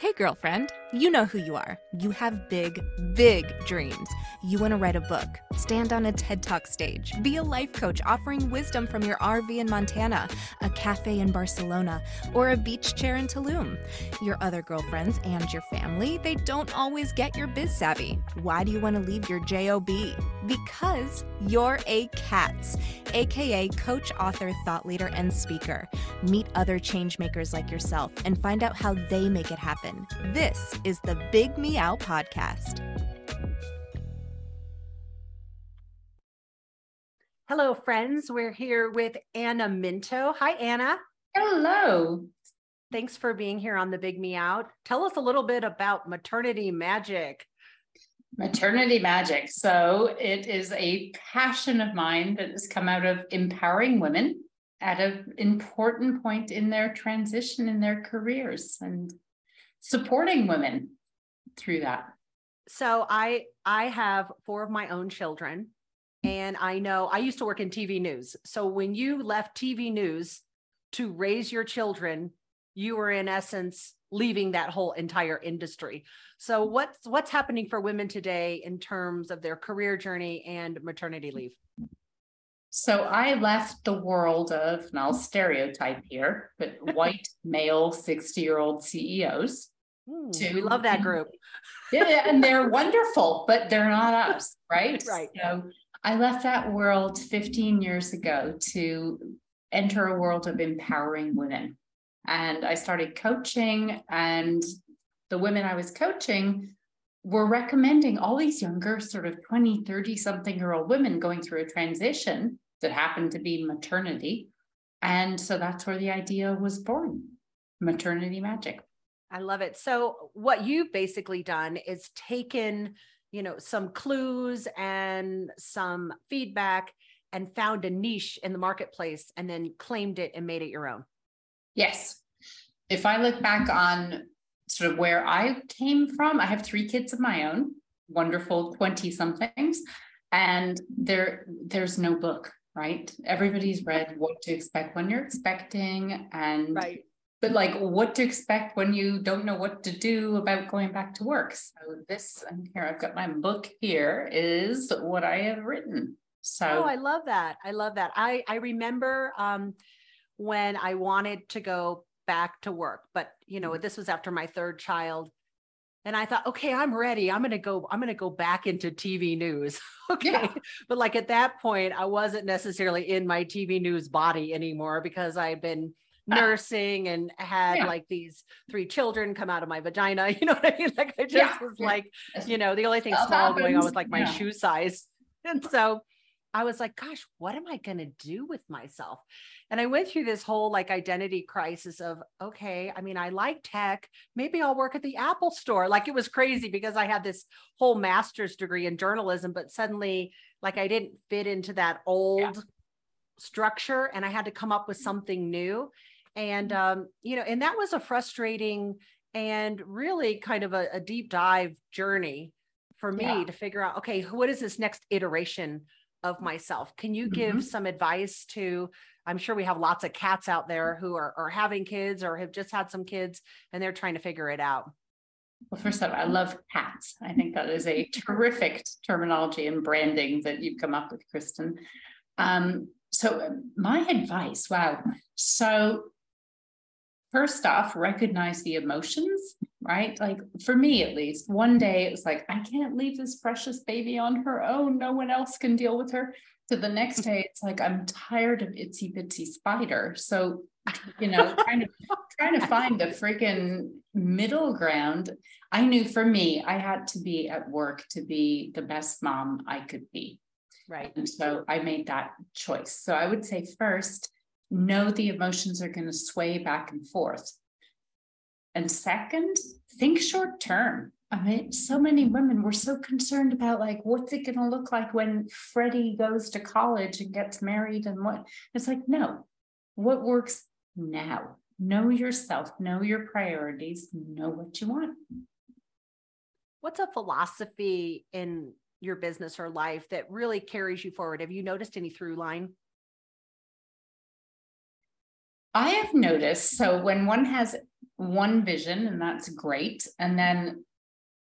Hey, girlfriend, you know who you are. You have big, big dreams. You want to write a book, stand on a TED Talk stage, be a life coach offering wisdom from your RV in Montana, a cafe in Barcelona, or a beach chair in Tulum. Your other girlfriends and your family, they don't always get your biz savvy. Why do you want to leave your JOB? Because you're a CATS, aka coach, author, thought leader, and speaker. Meet other change makers like yourself and find out how they make it happen. This is the Big Meow Podcast. Hello, friends. We're here with Anna Minto. Hi, Anna. Hello. Thanks for being here on the Big Meow. Tell us a little bit about maternity magic. Maternity magic. So, it is a passion of mine that has come out of empowering women at an important point in their transition in their careers and supporting women through that. So I I have four of my own children and I know I used to work in TV news. So when you left TV news to raise your children, you were in essence leaving that whole entire industry. So what's what's happening for women today in terms of their career journey and maternity leave? So I left the world of, and I'll stereotype here, but white male 60 year old CEOs. Mm, to, we love that group. yeah, and they're wonderful, but they're not us, right? Right. So I left that world 15 years ago to enter a world of empowering women. And I started coaching, and the women I was coaching were recommending all these younger, sort of 20, 30 something year old women going through a transition that happened to be maternity. And so that's where the idea was born maternity magic. I love it. So what you've basically done is taken, you know, some clues and some feedback and found a niche in the marketplace and then claimed it and made it your own. Yes. If I look back on sort of where I came from, I have three kids of my own, wonderful 20 somethings, and there there's no book, right? Everybody's read what to expect when you're expecting and right but like what to expect when you don't know what to do about going back to work. So this and here I've got my book here is what I have written. So Oh, I love that. I love that. I I remember um when I wanted to go back to work, but you know, this was after my third child. And I thought, okay, I'm ready. I'm going to go, I'm going to go back into TV news. okay. Yeah. But like at that point, I wasn't necessarily in my TV news body anymore because I had been nursing and had yeah. like these three children come out of my vagina. You know what I mean? Like I just yeah. was like, you know, the only thing Stuff small happens. going on was like my shoe size. And so I was like, gosh, what am I going to do with myself? And I went through this whole like identity crisis of, okay, I mean, I like tech. Maybe I'll work at the Apple store. Like it was crazy because I had this whole master's degree in journalism, but suddenly, like, I didn't fit into that old structure and I had to come up with something new. And, mm-hmm. um, you know, and that was a frustrating and really kind of a, a deep dive journey for me yeah. to figure out, okay, what is this next iteration of myself? Can you give mm-hmm. some advice to, I'm sure we have lots of cats out there who are, are having kids or have just had some kids and they're trying to figure it out. Well, first of all, I love cats. I think that is a terrific terminology and branding that you've come up with, Kristen. Um, so, my advice wow. So, first off, recognize the emotions, right? Like for me, at least, one day it was like, I can't leave this precious baby on her own. No one else can deal with her. So the next day, it's like, I'm tired of itsy bitsy spider. So, you know, trying to, trying to find the freaking middle ground. I knew for me, I had to be at work to be the best mom I could be. Right. And so I made that choice. So I would say first, know the emotions are going to sway back and forth. And second, think short term. I mean, so many women were so concerned about like, what's it going to look like when Freddie goes to college and gets married and what? It's like, no, what works now? Know yourself, know your priorities, know what you want. What's a philosophy in your business or life that really carries you forward? Have you noticed any through line? I have noticed so when one has one vision and that's great. And then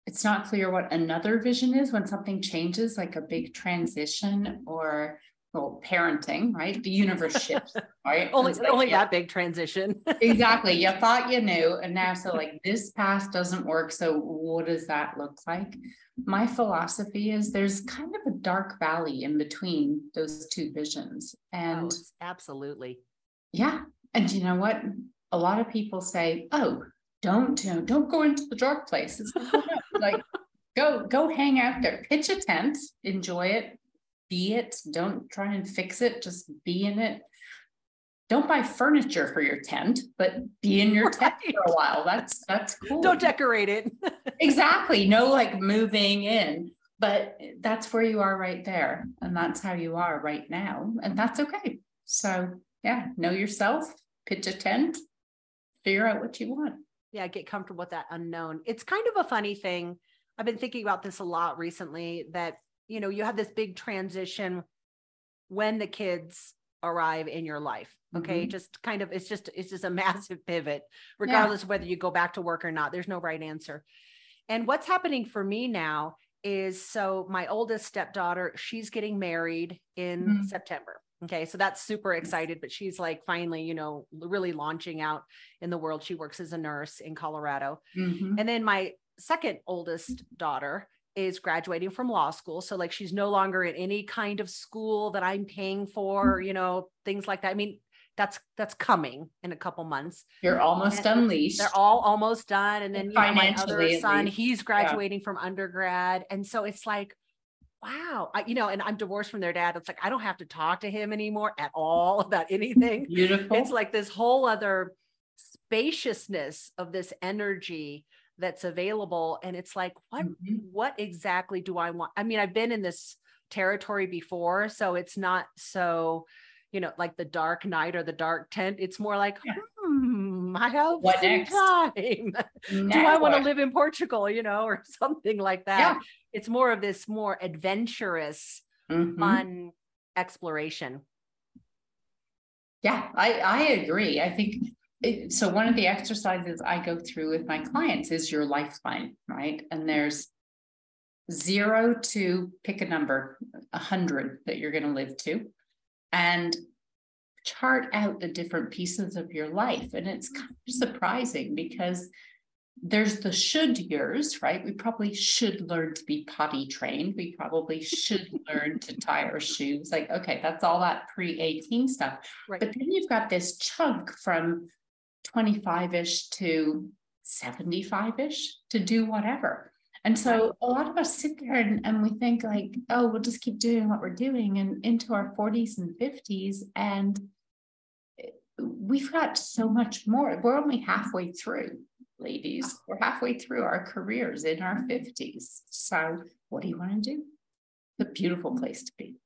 it's not clear what another vision is when something changes, like a big transition or well, parenting, right? The universe shifts, right? only only yeah, that big transition. exactly. You thought you knew, and now so like this path doesn't work. So what does that look like? My philosophy is there's kind of a dark valley in between those two visions, oh, and Oh, absolutely. yeah, and you know what? A lot of people say, "Oh, don't you know, don't go into the dark places." like, go go hang out there, pitch a tent, enjoy it, be it. Don't try and fix it, just be in it. Don't buy furniture for your tent, but be in your tent for a while. That's that's cool. Don't decorate it. exactly. No, like moving in, but that's where you are right there, and that's how you are right now, and that's okay. So yeah, know yourself, pitch a tent, figure out what you want. yeah, get comfortable with that unknown. It's kind of a funny thing. I've been thinking about this a lot recently that, you know, you have this big transition when the kids arrive in your life. Okay. Just kind of, it's just, it's just a massive pivot, regardless of whether you go back to work or not. There's no right answer. And what's happening for me now is so my oldest stepdaughter, she's getting married in Mhm. September. Okay. So that's super excited, but she's like finally, you know, really launching out in the world. She works as a nurse in Colorado. Mhm. And then my second oldest daughter is graduating from law school. So, like, she's no longer in any kind of school that I'm paying for, you know, things like that. I mean, that's that's coming in a couple months. You're almost And unleashed. They're all almost done. And then you know, my other son, least. he's graduating from undergrad. And so it's like, wow, I, you know, and I'm divorced from their dad. It's like I don't have to talk to him anymore at all about anything Beautiful. it's like this whole other spaciousness of this energy that's available and it's like what Mhm. what exactly do i want i mean i've been in this territory before so it's not so you know like the dark night or the dark tent it's more like Yeah. I have What next? time do i want to live in portugal you know or something like that Yeah. it's more of this more adventurous Mhm. fun exploration Yeah, I, I agree. I think it, so. One of the exercises I go through with my clients is your lifeline, right? And there's zero to pick a number, a hundred that you're going to live to, and chart out the different pieces of your life. And it's kind of surprising because there's the should years, right? We probably should learn to be potty trained. We probably should learn to tie our shoes. Like, okay, that's all that pre 18 stuff. right But then you've got this chunk from 25 ish to 75 ish to do whatever. And so a lot of us sit there and, and we think, like, oh, we'll just keep doing what we're doing and into our 40s and 50s. And we've got so much more. We're only halfway through, ladies. We're halfway through our careers in our 50s. So, what do you want to do? A beautiful place to be.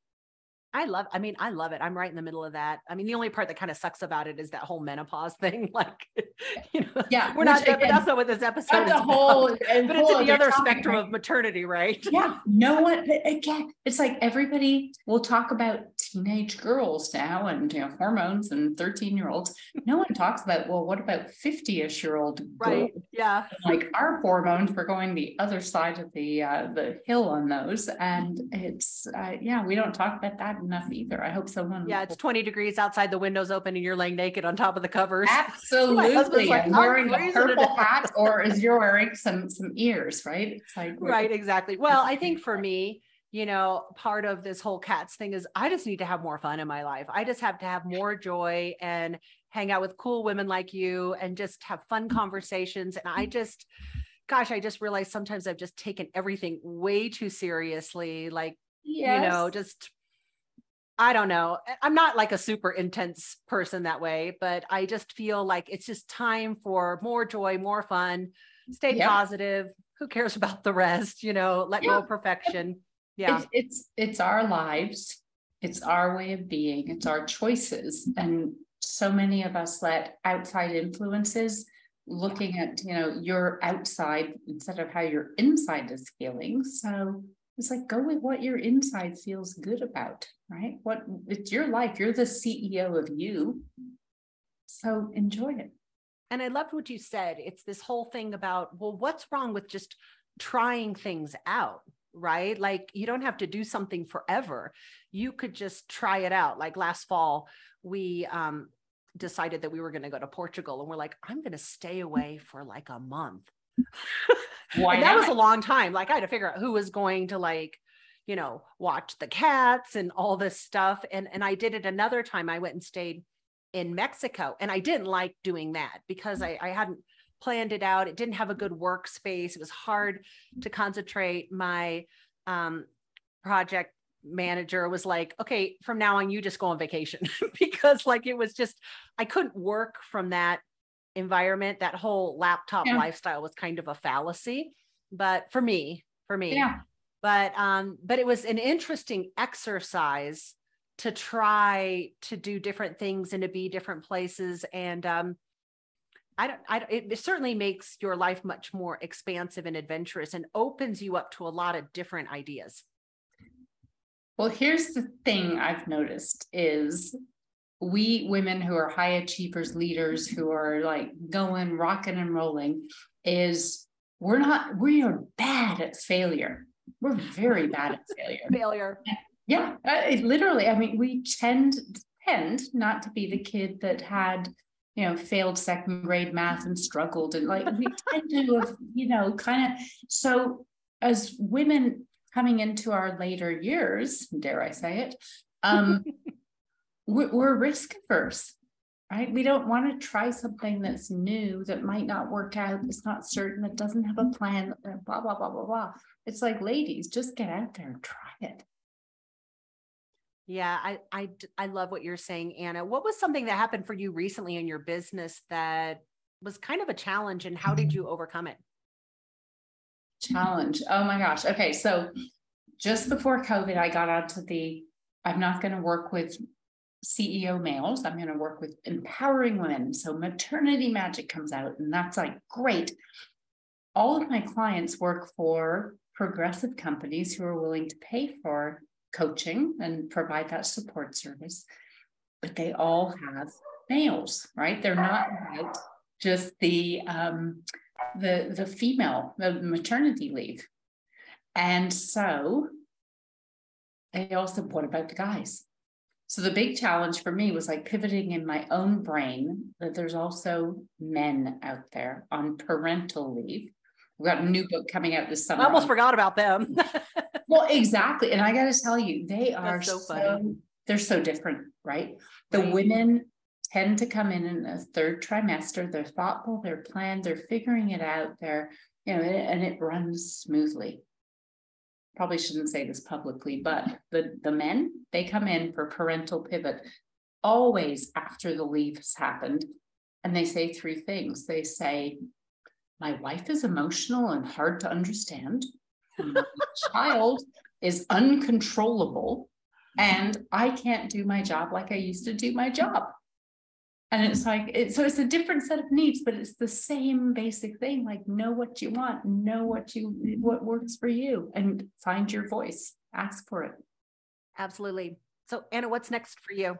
I love, I mean, I love it. I'm right in the middle of that. I mean, the only part that kind of sucks about it is that whole menopause thing. Like, you know, Yeah, we're not, again, that's not what this episode is a whole, about. a But it's in the other topic, spectrum right? of maternity, right? Yeah, no one, again, it's like everybody will talk about teenage girls now and you know hormones and 13 year olds. No one talks about, well, what about 50ish year old Right. Yeah. Like our hormones, we're going the other side of the uh, the hill on those. And it's uh, yeah, we don't talk about that enough either. I hope someone Yeah. It's 20 degrees outside, the windows open, and you're laying naked on top of the covers. absolutely like, "I'm wearing a purple hat or is you're wearing some some ears, right? It's like Right. Exactly. Well, I think for me, you know, part of this whole cats thing is I just need to have more fun in my life. I just have to have more joy and hang out with cool women like you and just have fun conversations. And I mm. just, gosh, I just realized sometimes I've just taken everything way too seriously. Like, you know, just I don't know. I- I'm not like a super intense person that way, but I just feel like it's just time for more joy, more fun, stay Yep. positive. Who cares about the rest? You know, let go Yeah. of perfection. Yeah. It's, it's it's our lives, it's our way of being, it's our choices, and so many of us let outside influences looking at you know your outside instead of how your inside is feeling. So it's like go with what your inside feels good about, right? What it's your life. You're the CEO of you. So enjoy it. and I loved what you said. It's this whole thing about, well, what's wrong with just trying things out? Right. Like you don't have to do something forever. You could just try it out. Like last fall, we um, decided that we were going to go to Portugal and we're like, I'm going to stay away for like a month. Why that was a long time. Like I had to figure out who was going to like, you know, watch the cats and all this stuff. And and I did it another time. I went and stayed in Mexico. And I didn't like doing that because I, I hadn't planned it out. It didn't have a good workspace. It was hard to concentrate. My um, project manager was like, okay, from now on, you just go on vacation because like it was just, I couldn't work from that environment. That whole laptop yeah. lifestyle was kind of a fallacy. But for me, for me, yeah. but um, but it was an interesting exercise to try to do different things and to be different places and um I don't, I it certainly makes your life much more expansive and adventurous and opens you up to a lot of different ideas. Well, here's the thing I've noticed is we women who are high achievers, leaders who are like going, rocking and rolling, is we're not, we are bad at failure. We're very bad at failure. failure. Yeah, uh, literally. I mean, we tend tend not to be the kid that had, you know, failed second grade math and struggled, and like we tend to have, you know, kind of. So as women coming into our later years, dare I say it, um, we're, we're risk averse. Right? We don't want to try something that's new that might not work out. It's not certain. It doesn't have a plan. Blah blah blah blah blah. It's like, ladies, just get out there and try it. Yeah, I, I I love what you're saying, Anna. What was something that happened for you recently in your business that was kind of a challenge, and how did you overcome it? Challenge. Oh my gosh. Okay, so just before COVID, I got out to the. I'm not going to work with CEO males. I'm going to work with empowering women. So maternity magic comes out, and that's like great. All of my clients work for progressive companies who are willing to pay for coaching and provide that support service, but they all have males, right? They're not about just the um, the the female the maternity leave, and so they also what about the guys? So the big challenge for me was like pivoting in my own brain that there's also men out there on parental leave. We've got a new book coming out this summer. I almost forgot about them. well, exactly. And I got to tell you, they are so, so they're so different, right? The right. women tend to come in in a third trimester. They're thoughtful, they're planned, they're figuring it out. They're, you know, and it runs smoothly. Probably shouldn't say this publicly, but the the men they come in for parental pivot always after the leave has happened, and they say three things. They say, "My wife is emotional and hard to understand." child is uncontrollable and I can't do my job like I used to do my job. And it's like, it, so it's a different set of needs, but it's the same basic thing like, know what you want, know what you, what works for you, and find your voice, ask for it. Absolutely. So, Anna, what's next for you?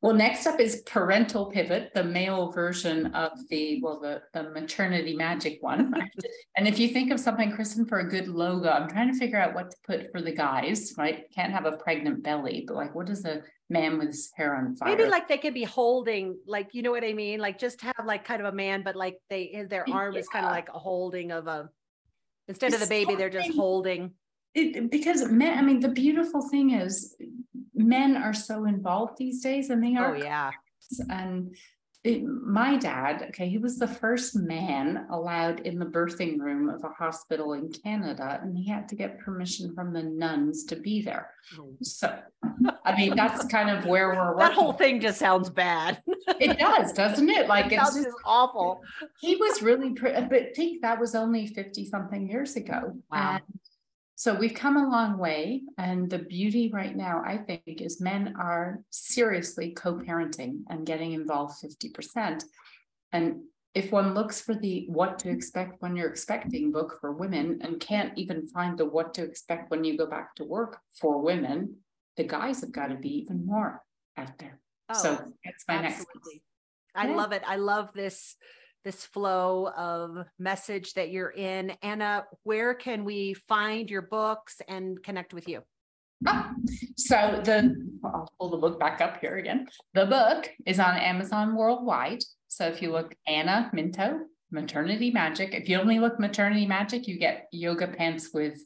Well, next up is parental pivot, the male version of the well, the the maternity magic one. and if you think of something, Kristen, for a good logo, I'm trying to figure out what to put for the guys. Right, can't have a pregnant belly, but like, what is a man with his hair on fire? Maybe like they could be holding, like you know what I mean, like just have like kind of a man, but like they their arm yeah. is kind of like a holding of a instead it's of the baby, they're just holding. It, because men, I mean, the beautiful thing is men are so involved these days and they oh, are. Oh, yeah. And it, my dad, okay, he was the first man allowed in the birthing room of a hospital in Canada, and he had to get permission from the nuns to be there. Oh. So, I mean, that's kind of where we're. That whole thing just sounds bad. it does, doesn't it? Like it it's just awful. He was really, but think that was only fifty something years ago. Wow. And so we've come a long way. And the beauty right now, I think, is men are seriously co parenting and getting involved 50%. And if one looks for the what to expect when you're expecting book for women and can't even find the what to expect when you go back to work for women, the guys have got to be even more out there. Oh, so that's my absolutely. next. I yeah. love it. I love this this flow of message that you're in. Anna, where can we find your books and connect with you? Ah, so the I'll pull the book back up here again. The book is on Amazon worldwide. So if you look Anna Minto, Maternity Magic, if you only look Maternity Magic, you get yoga pants with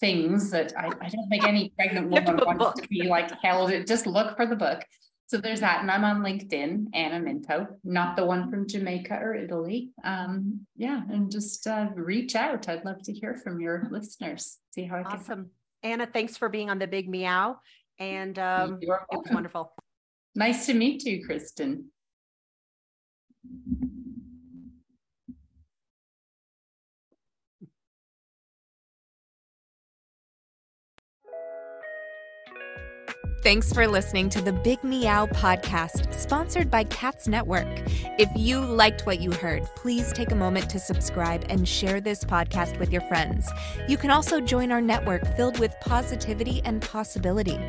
things that I, I don't think any pregnant woman wants to be like held. It. Just look for the book. So there's that. And I'm on LinkedIn, Anna Minto, not the one from Jamaica or Italy. Um, yeah, and just uh, reach out. I'd love to hear from your listeners. See how I can. Awesome. Anna, thanks for being on the big meow. And um, it was wonderful. Nice to meet you, Kristen. Thanks for listening to the Big Meow podcast, sponsored by Cats Network. If you liked what you heard, please take a moment to subscribe and share this podcast with your friends. You can also join our network filled with positivity and possibility.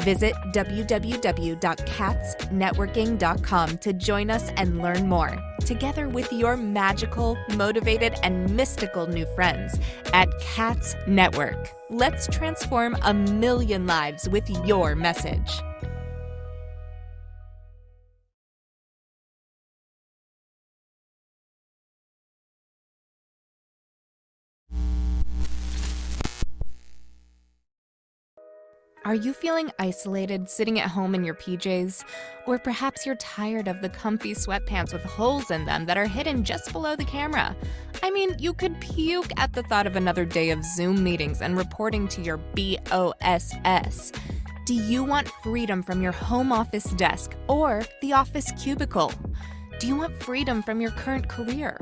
Visit www.catsnetworking.com to join us and learn more, together with your magical, motivated, and mystical new friends at Cats Network. Let's transform a million lives with your message. Are you feeling isolated sitting at home in your PJs? Or perhaps you're tired of the comfy sweatpants with holes in them that are hidden just below the camera? I mean, you could puke at the thought of another day of Zoom meetings and reporting to your BOSS. Do you want freedom from your home office desk or the office cubicle? Do you want freedom from your current career?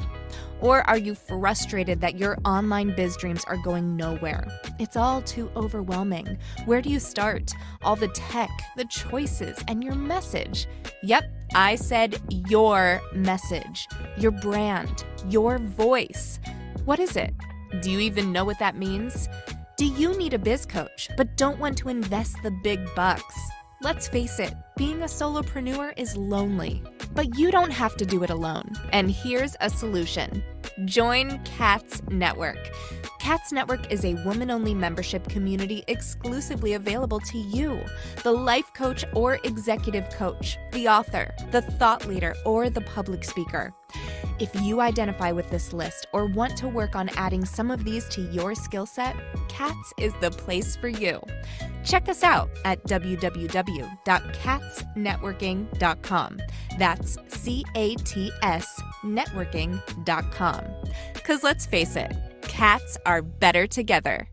Or are you frustrated that your online biz dreams are going nowhere? It's all too overwhelming. Where do you start? All the tech, the choices, and your message. Yep, I said your message, your brand, your voice. What is it? Do you even know what that means? Do you need a biz coach but don't want to invest the big bucks? Let's face it, being a solopreneur is lonely, but you don't have to do it alone. And here's a solution join Cats Network. Cats Network is a woman only membership community exclusively available to you, the life coach or executive coach, the author, the thought leader, or the public speaker. If you identify with this list or want to work on adding some of these to your skill set, CATS is the place for you. Check us out at www.catsnetworking.com. That's C A T S networking.com. Because let's face it, cats are better together.